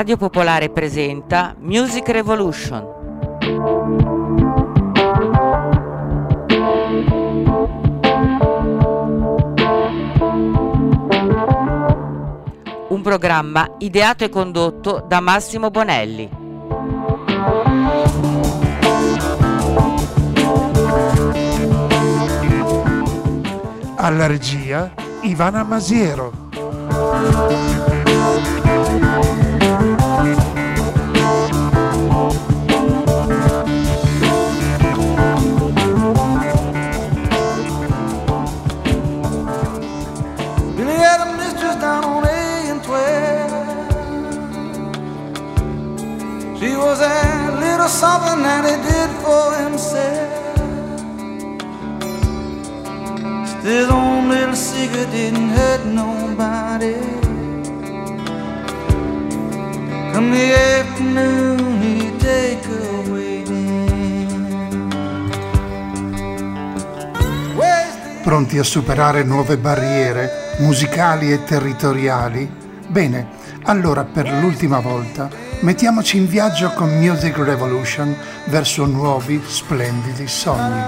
Radio Popolare presenta Music Revolution. Un programma ideato e condotto da Massimo Bonelli. Alla regia Ivana Masiero. something that he did for himself. Still, his own little secret didn't hurt nobody. Come the afternoon, he'd take her Pronti a superare nuove barriere musicali e territoriali? Bene, allora per l'ultima volta mettiamoci in viaggio con Music Revolution verso nuovi, splendidi sogni.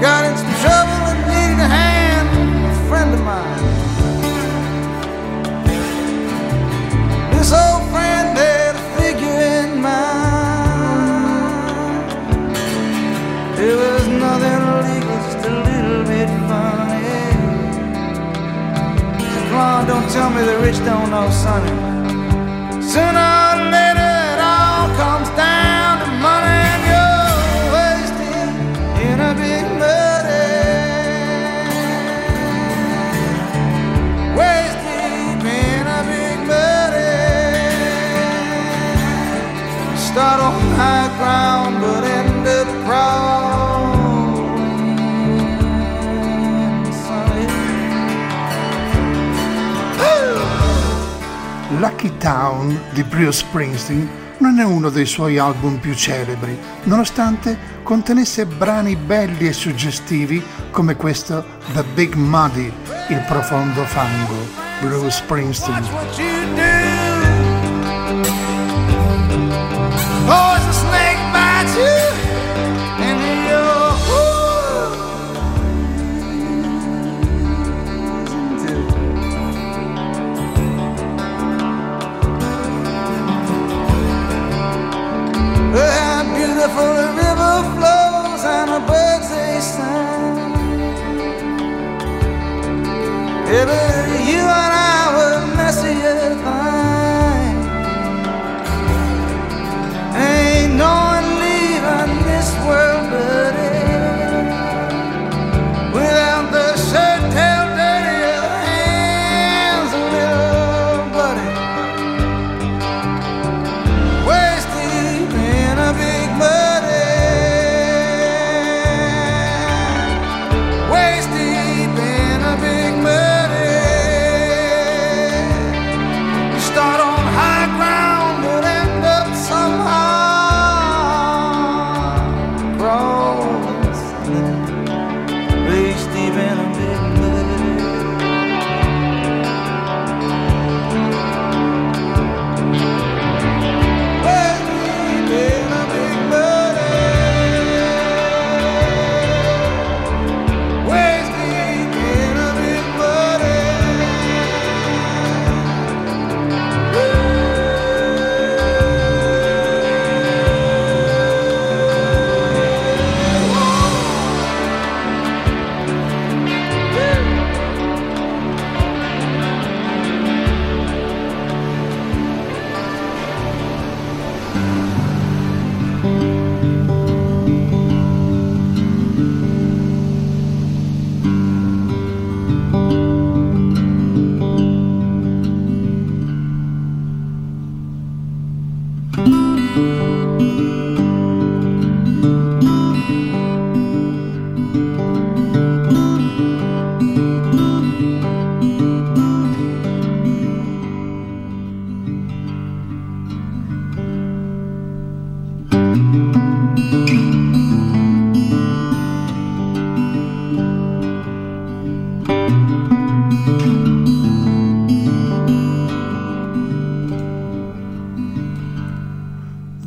Got in some trouble and needed a hand, a friend of mine. This old friend had a figure in mind. It was nothing illegal, just a little bit funny. So on, don't tell me the rich don't know, sonny and I Lucky Town di Bruce Springsteen non è uno dei suoi album più celebri, nonostante contenesse brani belli e suggestivi come questo The Big Muddy, il profondo fango, Bruce Springsteen. Beautiful the river flows and the birds they sing. Baby, you and I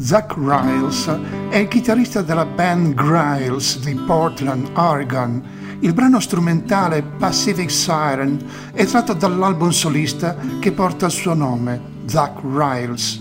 Zach Riles è il chitarrista della band Griles di Portland, Oregon. Il brano strumentale Pacific Siren è tratto dall'album solista che porta il suo nome, Zach Riles.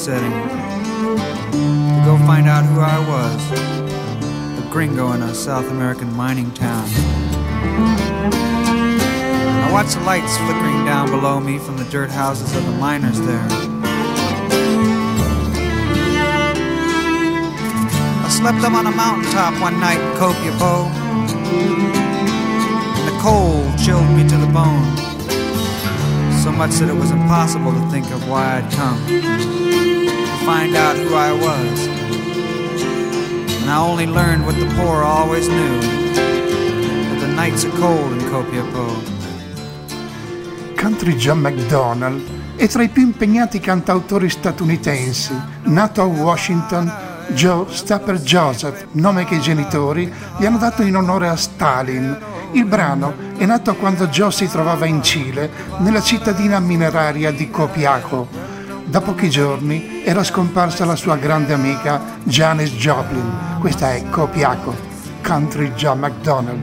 Setting, to go find out who I was, a gringo in a South American mining town. I watched the lights flickering down below me from the dirt houses of the miners there. I slept up on a mountaintop one night in Copiapo, the cold chilled me to the bone so much that it was impossible to think of why I'd come. Find out who I was. And I only learned what the poor always knew that the nights are cold in Copiapo. Country John McDonald è tra i più impegnati cantautori statunitensi. Nato a Washington, Joe sta per Joseph, nome che i genitori gli hanno dato in onore a Stalin il brano è nato quando Joe si trovava in Cile, nella cittadina mineraria di Copiaco. Da pochi giorni era scomparsa la sua grande amica Janis Joplin. Questa è Copiaco, Country John McDonald.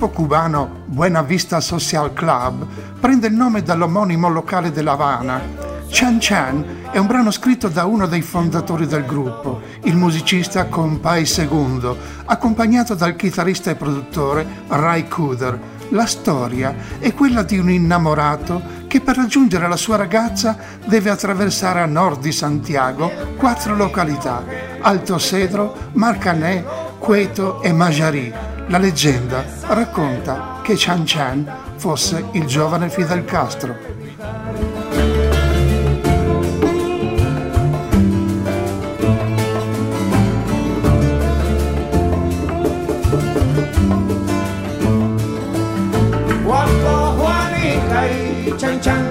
Gruppo cubano Buena Vista Social Club prende il nome dall'omonimo locale della Havana. Chan Chan è un brano scritto da uno dei fondatori del gruppo, il musicista Compay Segundo, accompagnato dal chitarrista e produttore Ray Cooder. La storia è quella di un innamorato che per raggiungere la sua ragazza deve attraversare a nord di Santiago quattro località, Alto Cedro, Marcané, Cueto e Majari. La leggenda racconta che Chan Chan fosse il giovane Fidel Castro. chan chan,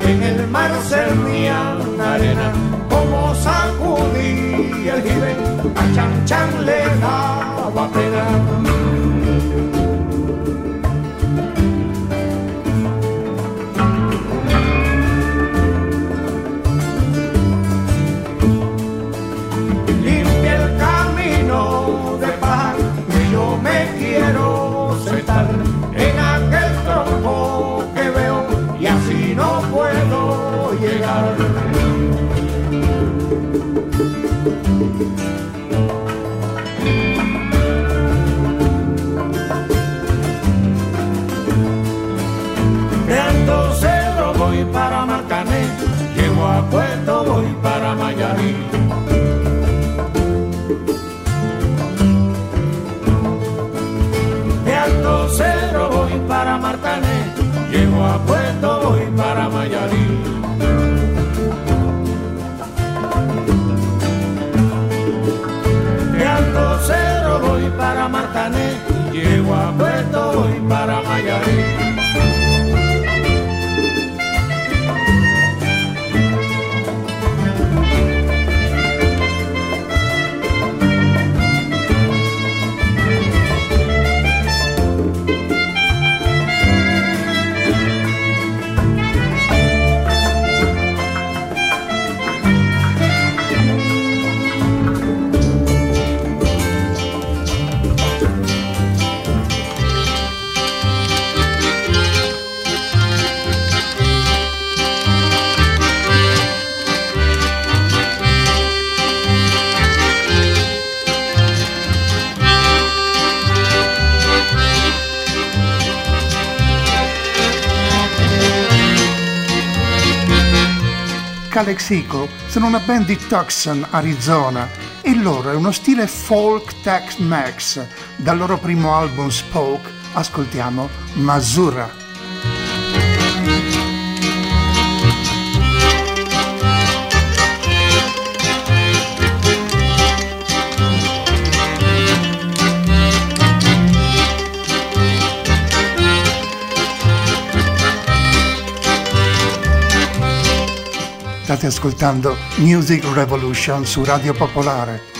en el mar servían arena, como sacudía el jibe, a chan chan le daba pena. Thank you. Rosero voy para Martané, llego a Puerto voy para Mayarí. Calexico sono una band di Tucson, Arizona, e loro è uno stile folk Tex-Mex. Dal loro primo album Spoke ascoltiamo Masura. State ascoltando Music Revolution su Radio Popolare.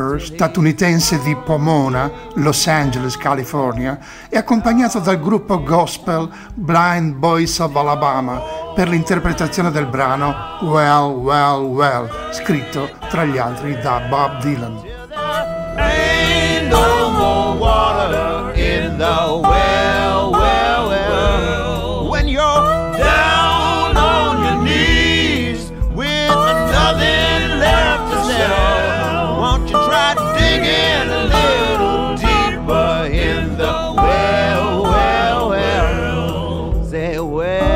Harper, statunitense di Pomona, Los Angeles, California, è accompagnato dal gruppo gospel Blind Boys of Alabama per l'interpretazione del brano Well, Well, Well, scritto tra gli altri da Bob Dylan. away.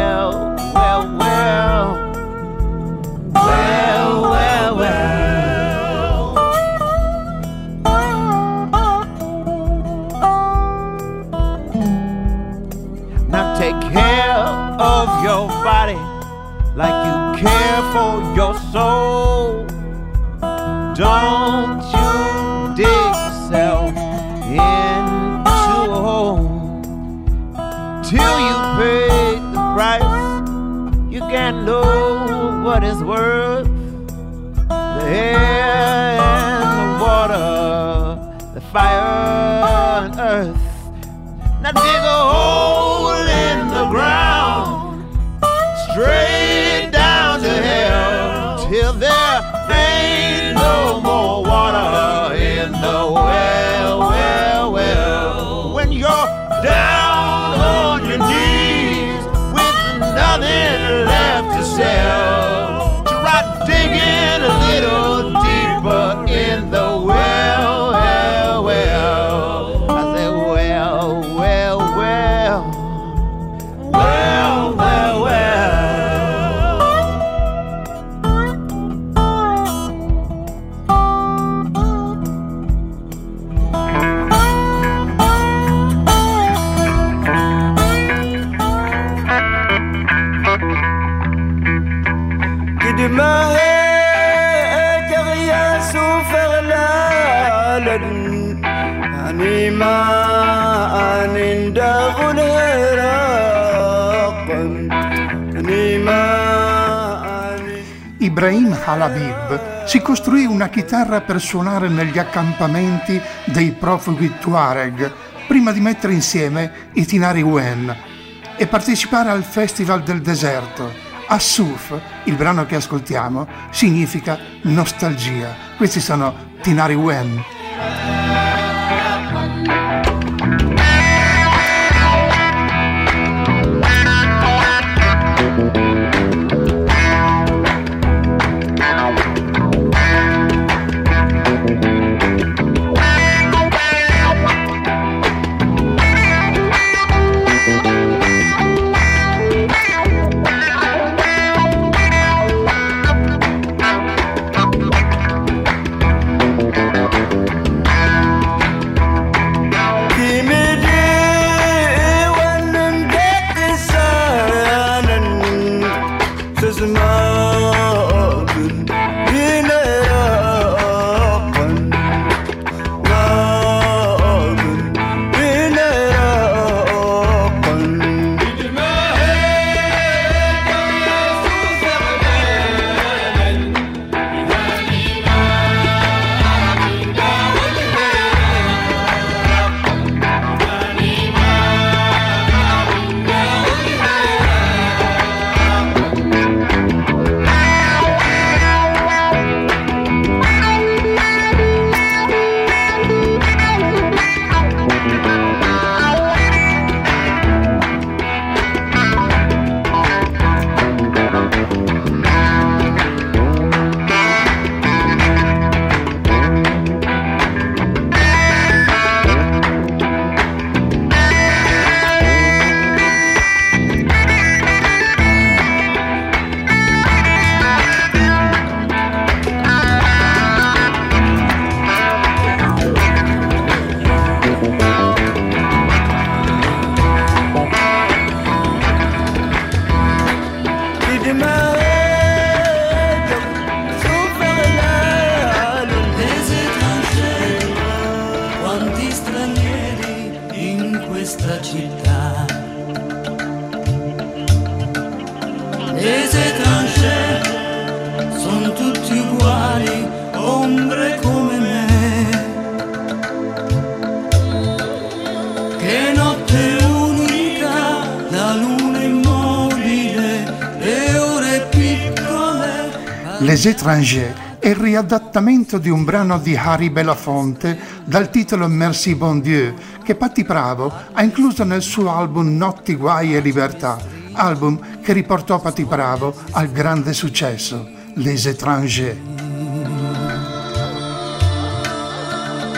Ibrahim Halabib si costruì una chitarra per suonare negli accampamenti dei profughi Tuareg prima di mettere insieme i Tinari Wen e partecipare al Festival del Deserto. Assuf, il brano che ascoltiamo, significa nostalgia. Questi sono Tinari Wen. Les Étrangers è il riadattamento di un brano di Harry Belafonte dal titolo Merci Bon Dieu, che Patti Bravo ha incluso nel suo album Notti, Guai e Libertà, album che riportò Patti Bravo al grande successo, Les Étrangers.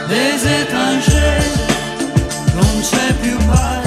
Les étrangers, non c'è più pace.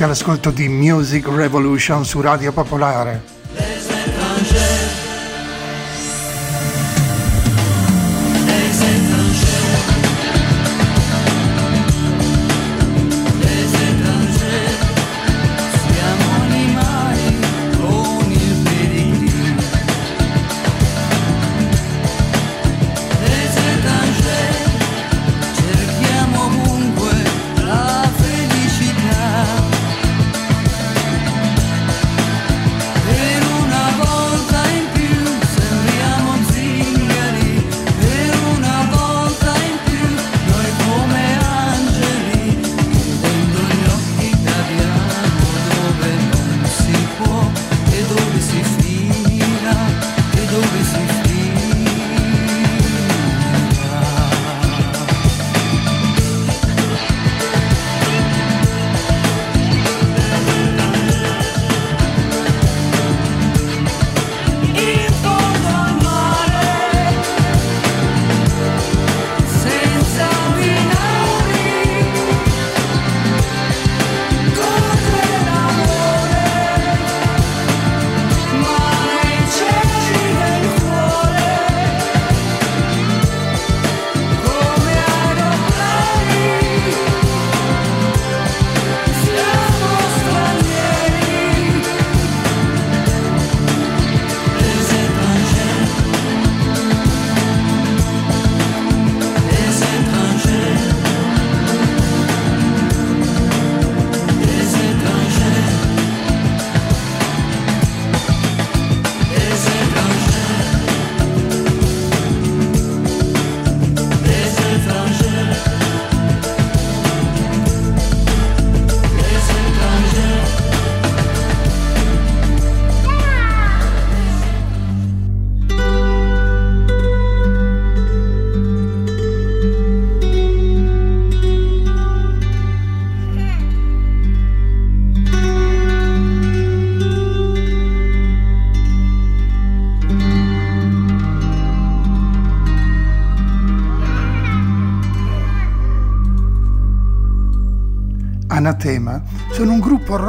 Siete all'ascolto di Music Revolution su Radio Popolare.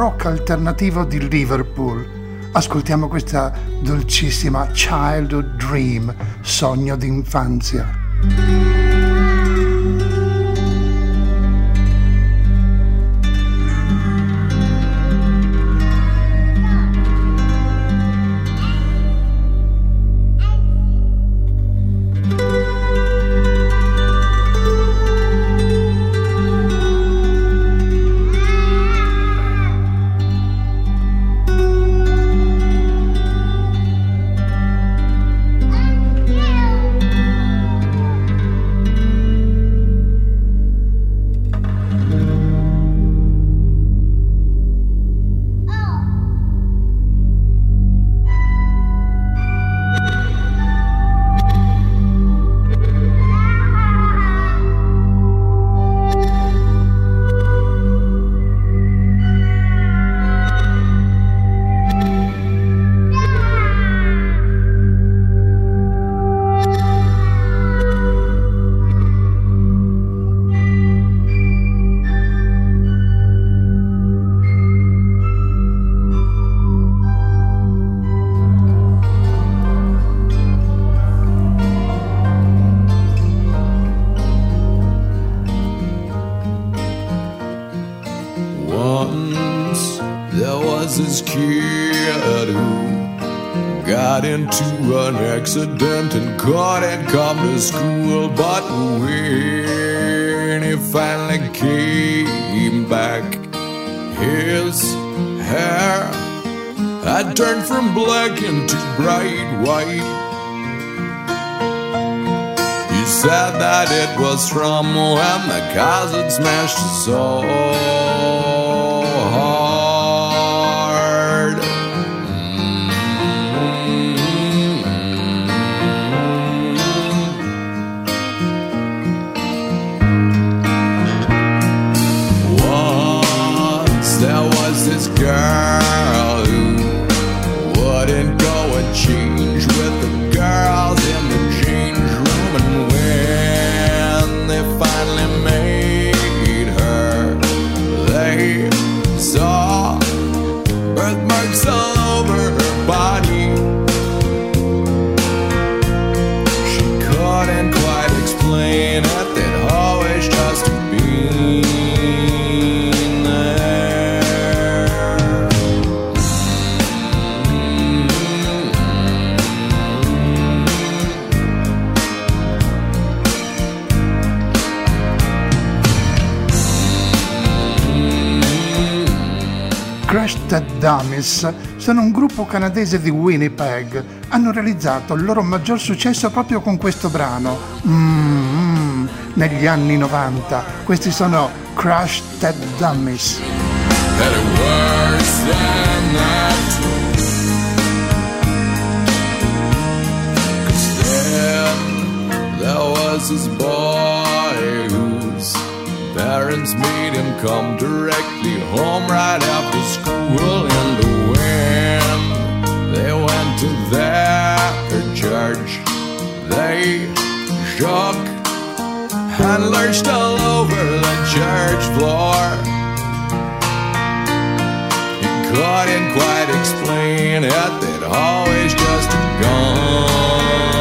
Rock alternativo di Liverpool. Ascoltiamo questa dolcissima Childhood Dream, sogno d'infanzia. Accident and couldn't come to school. But when he finally came back, his hair had turned from black into bright white. He said that it was from when the cars had smashed his soul. So Dummies sono un gruppo canadese di Winnipeg. Hanno realizzato il loro maggior successo proprio con questo brano. Mm-hmm, negli anni 90. Questi sono Crash Dead Dummies. This boy parents made him come directly home right after school. And when they went to their church, they shook and lurched all over the church floor. He couldn't quite explain it, they'd always just gone.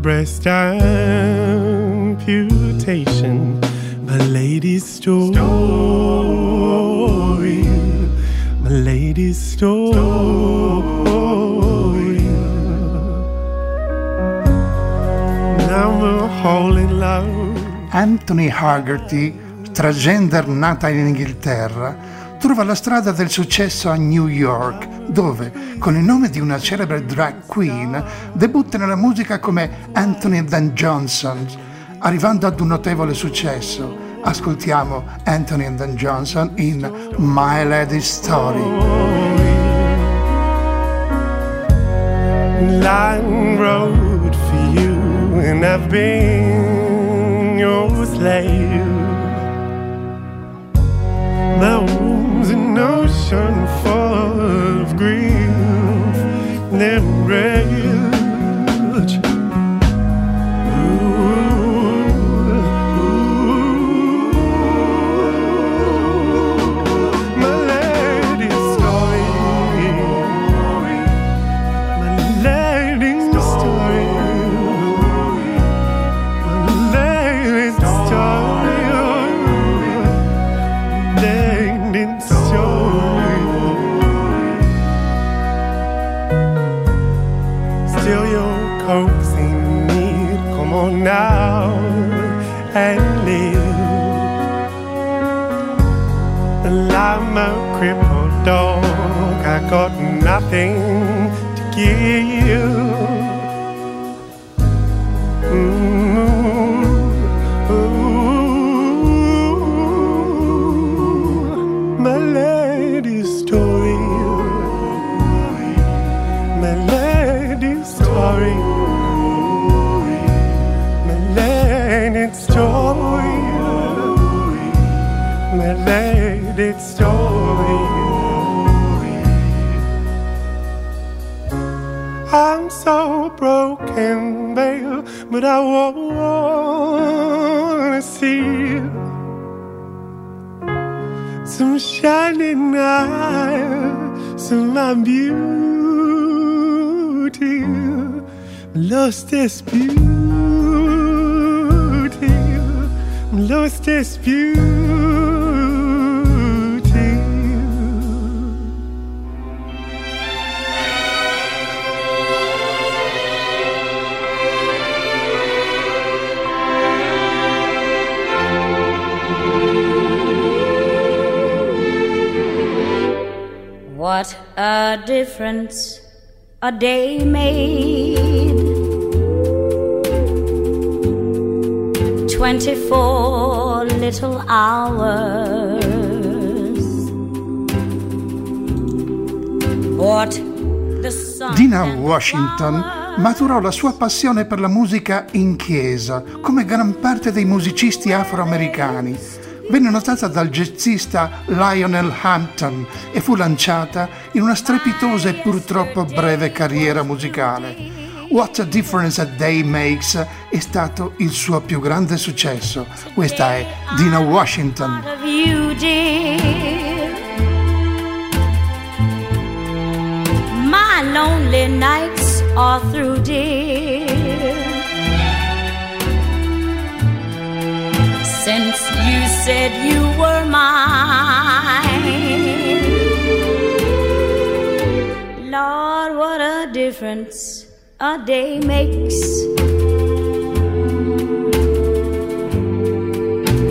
Breast amputation. My lady's story. My lady's story. Now we're whole in love. Anthony Haggerty, transgender nata in Inghilterra, trova la strada del successo a New York, dove, con il nome di una celebre drag queen, debutta nella musica come Anthony Dan Johnson, arrivando ad un notevole successo. Ascoltiamo Anthony Dan Johnson in My Lady's Story. Long road for you, and I've been your slave. The an ocean little hours. What. Dina Washington maturò la sua passione per la musica in chiesa, come gran parte dei musicisti afroamericani. Venne notata dal jazzista Lionel Hampton e fu lanciata in una strepitosa e purtroppo breve carriera musicale. What a Difference a Day Makes è stato il suo più grande successo. Questa è Dina Washington. lonely nights through, dear. Since you said you were mine, Lord, what a difference a day makes.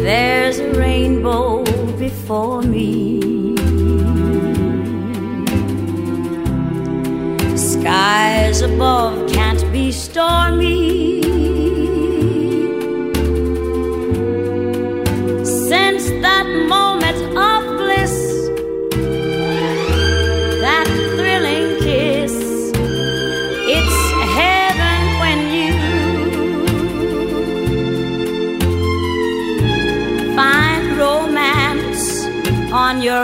There's a rainbow before me. Skies above can't be stormy.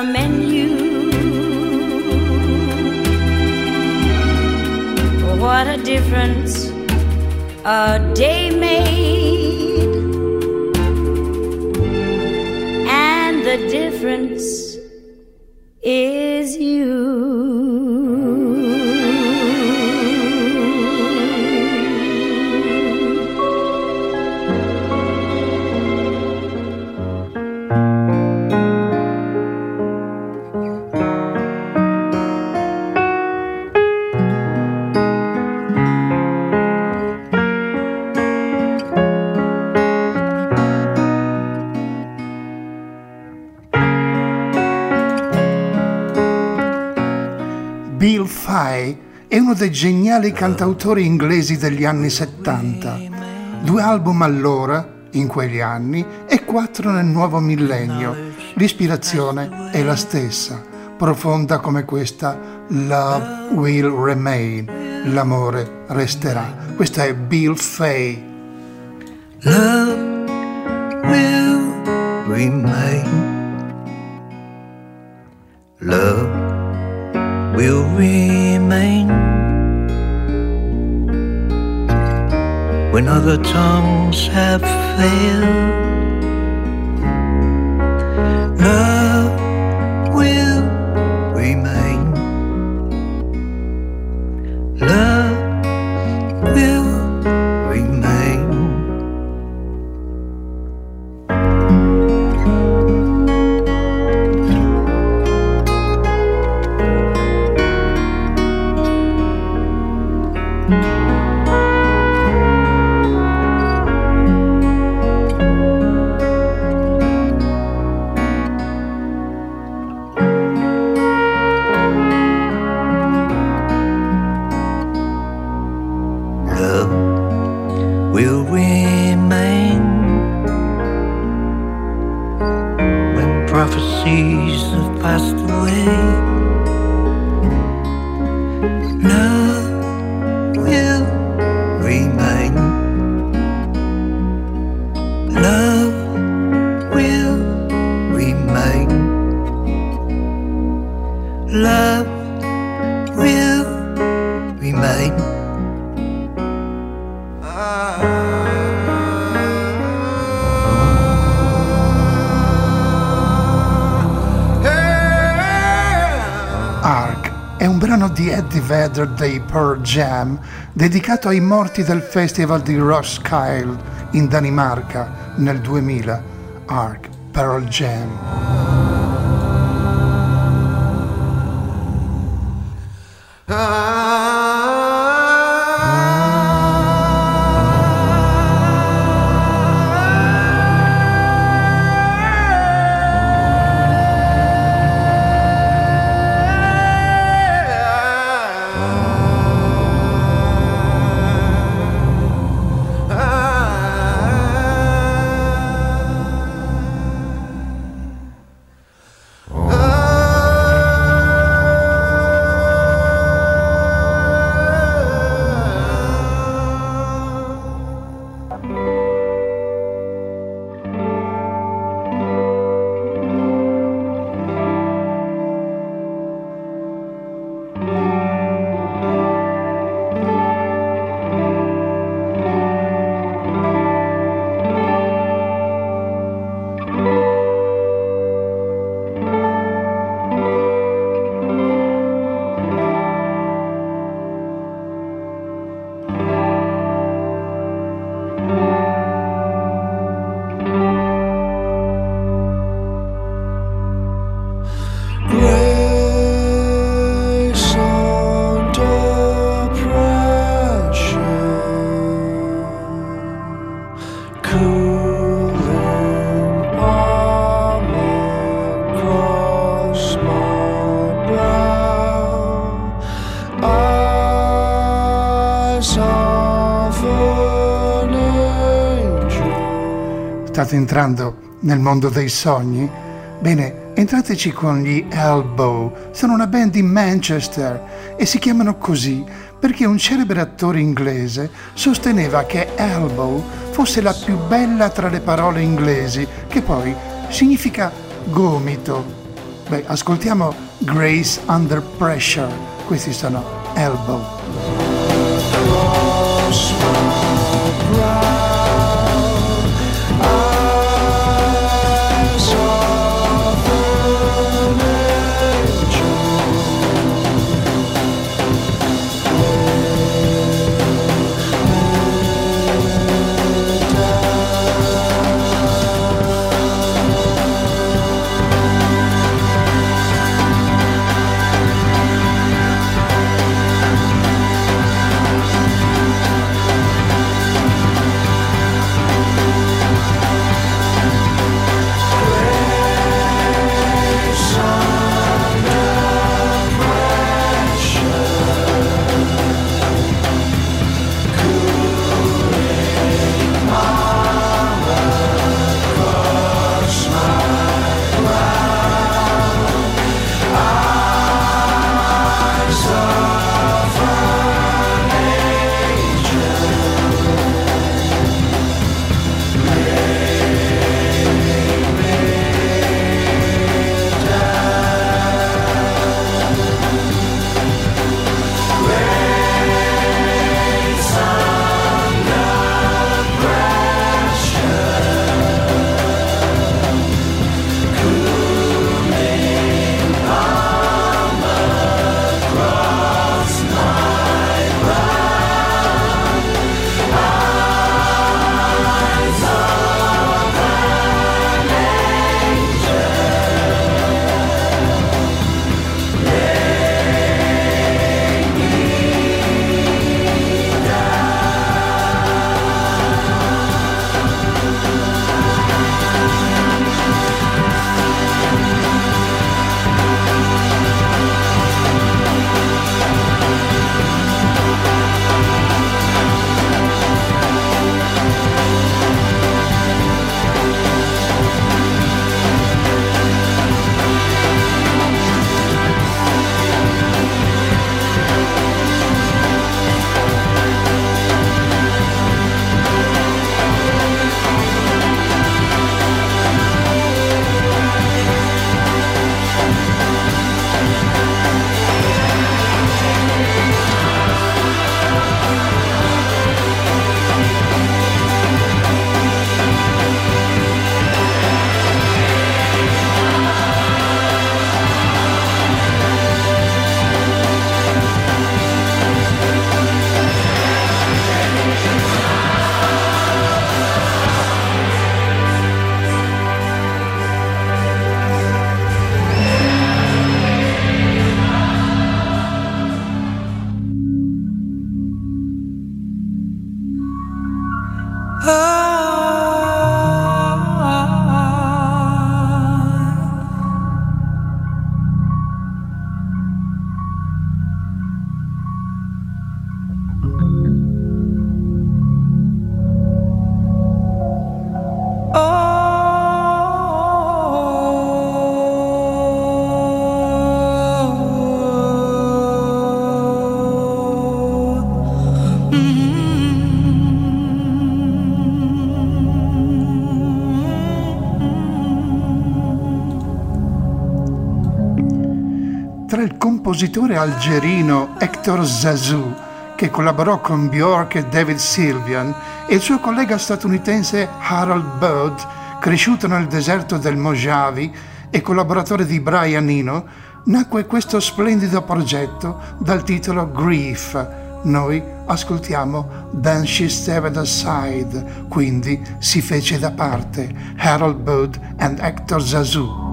Menu. What a difference a day made, and the difference is you. Dei geniali cantautori inglesi degli anni 70. Due album allora, in quegli anni, e quattro nel nuovo millennio. L'ispirazione è la stessa, profonda come questa Love Will Remain, l'amore resterà. Questa è Bill Fay. Love will remain. Other tongues have failed, seas have passed away. Dei Pearl Jam dedicato ai morti del festival di Roskilde in Danimarca nel 2000. Ark, Pearl Jam. State entrando nel mondo dei sogni? Bene, entrateci con gli Elbow. Sono una band di Manchester e si chiamano così perché un celebre attore inglese sosteneva che Elbow fosse la più bella tra le parole inglesi, che poi significa gomito. Beh, ascoltiamo Grace Under Pressure. Questi sono Elbow. Compositore algerino Hector Zazou, che collaborò con Bjork e David Sylvian, e il suo collega statunitense Harold Bird, cresciuto nel deserto del Mojave e collaboratore di Brian Eno, nacque questo splendido progetto dal titolo Grief. Noi ascoltiamo Then She Stepped Aside, quindi si fece da parte Harold Bird and Hector Zazou.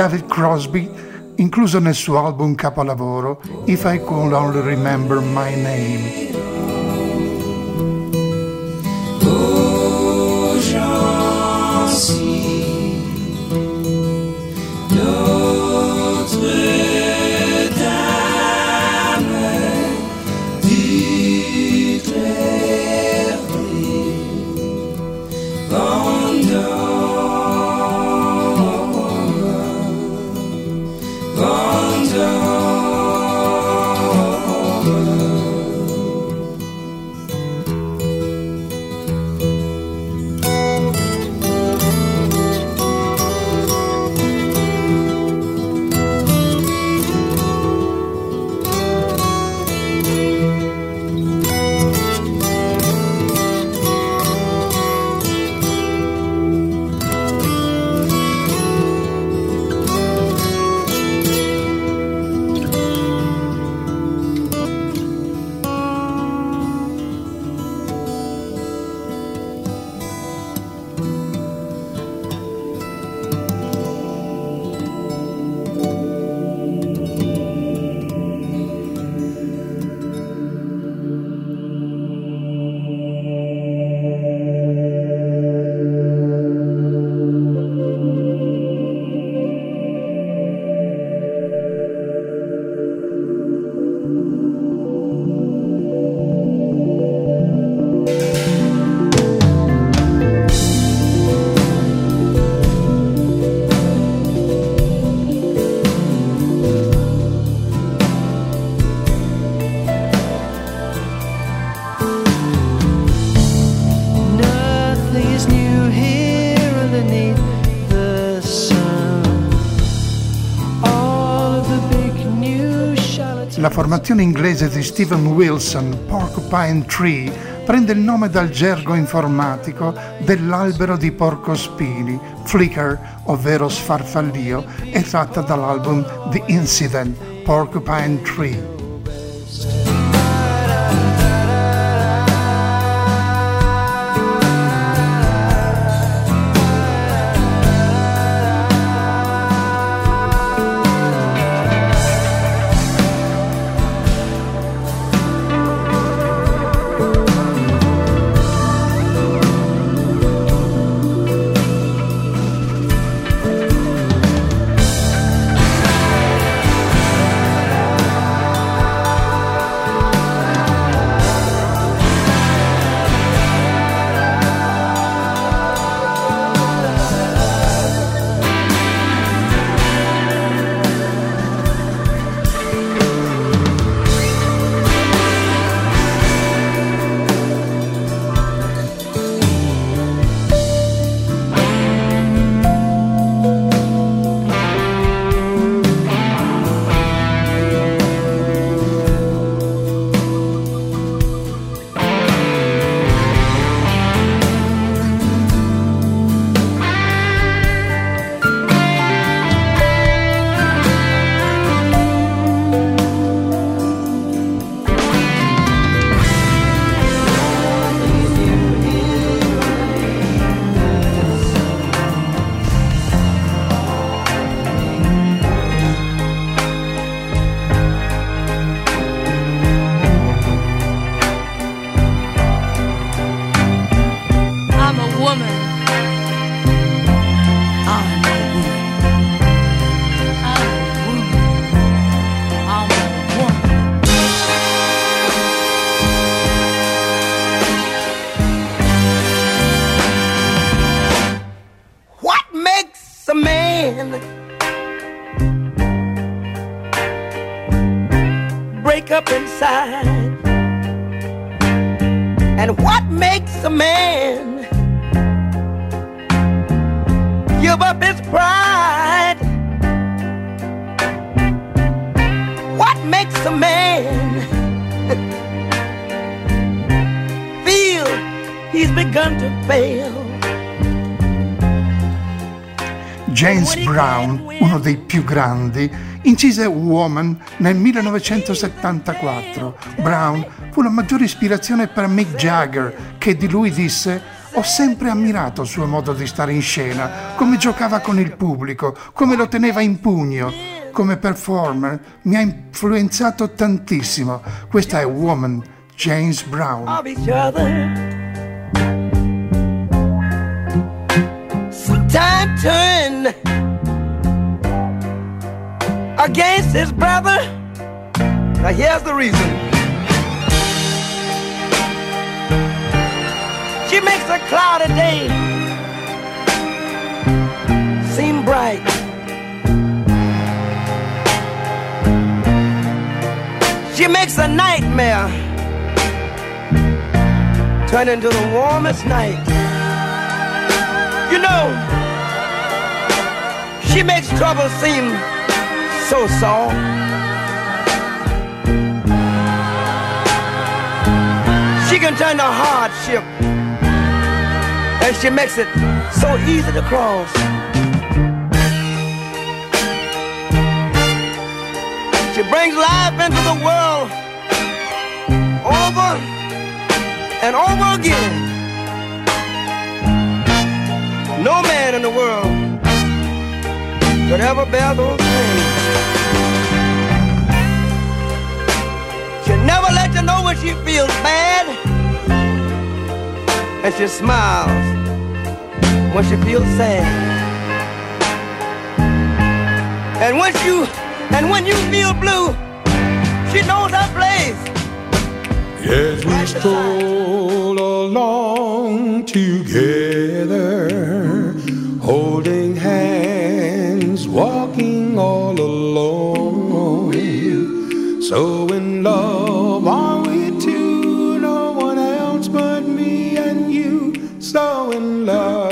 David Crosby, incluso nel suo album capolavoro If I Could Only Remember My Name. Formazione inglese di Stephen Wilson, Porcupine Tree, prende il nome dal gergo informatico dell'albero di porcospini, flicker, ovvero sfarfallio, e dall'album The Incident, Porcupine Tree. and look. Break up inside. And what makes a man give up his pride? What makes a man feel he's begun to fail? James Brown, uno dei più grandi, incise Woman nel 1974. Brown fu la maggiore ispirazione per Mick Jagger, che di lui disse ho sempre ammirato il suo modo di stare in scena, come giocava con il pubblico, come lo teneva in pugno. Come performer mi ha influenzato tantissimo. Questa è Woman, James Brown. Turned against his brother. Now here's the reason. She makes a cloudy day seem bright. She makes a nightmare turn into the warmest night. You know, she makes trouble seem so soft. She can turn the hardship, and she makes it so easy to cross. She brings life into the world over and over again. No man in the world could ever bear those things. She never let you know when she feels bad, and she smiles when she feels sad. And when you and when you feel blue, she knows that place. Yes, we stroll along together, holding hands, all alone. So in love are we two, no one else but me and you. So in love,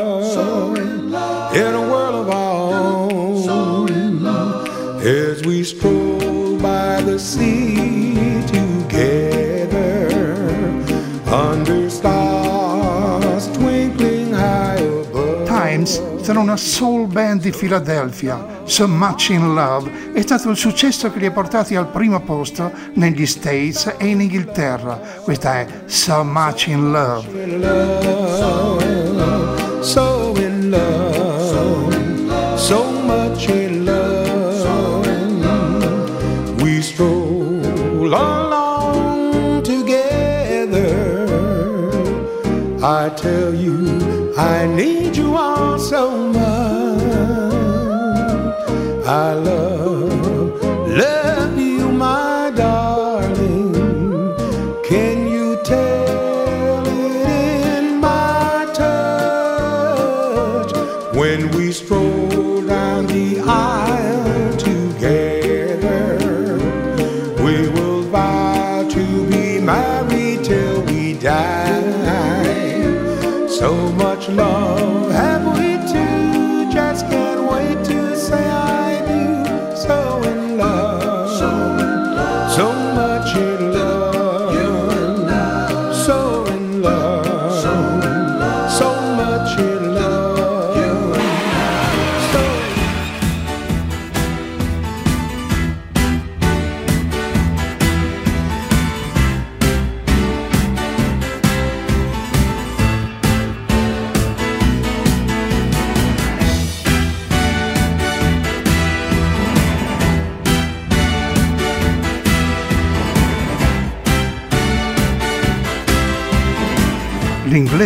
Sono una soul band di Philadelphia. So Much in Love è stato il successo che li ha portati al primo posto negli States e in Inghilterra. Questa è So Much in Love. So in love, so much in love. We stroll along together. I tell you, I need so much. I love, love you, my darling. Can you tell it in my touch when we stroll down the aisle together?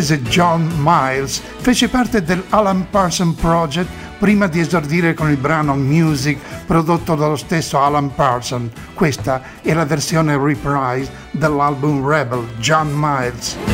L'inglese John Miles fece parte del Alan Parsons Project prima di esordire con il brano Music prodotto dallo stesso Alan Parsons. Questa è la versione reprise dell'album Rebel, John Miles.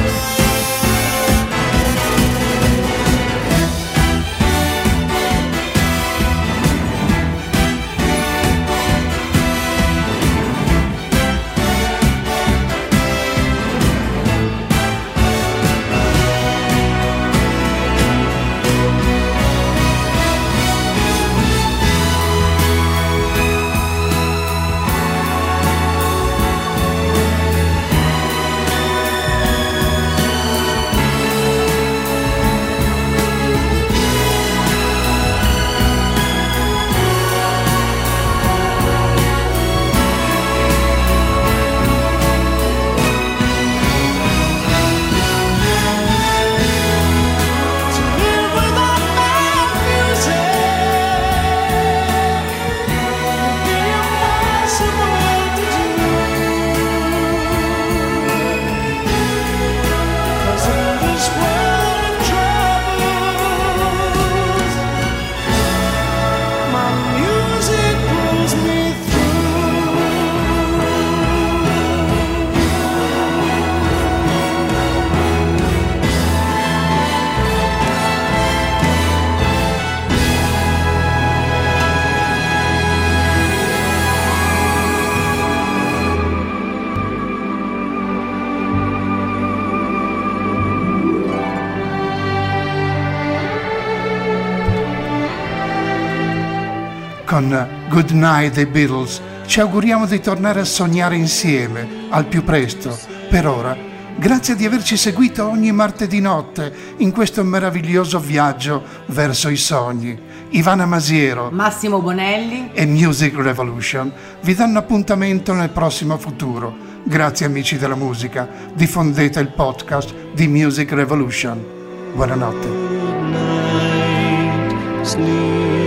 Good Night dei Beatles ci auguriamo di tornare a sognare insieme al più presto. Per ora, grazie di averci seguito ogni martedì notte in questo meraviglioso viaggio verso i sogni. Ivana Masiero Massimo Bonelli e Music Revolution vi danno appuntamento nel prossimo futuro. Grazie amici della musica, diffondete il podcast di Music Revolution. Buonanotte. Sleep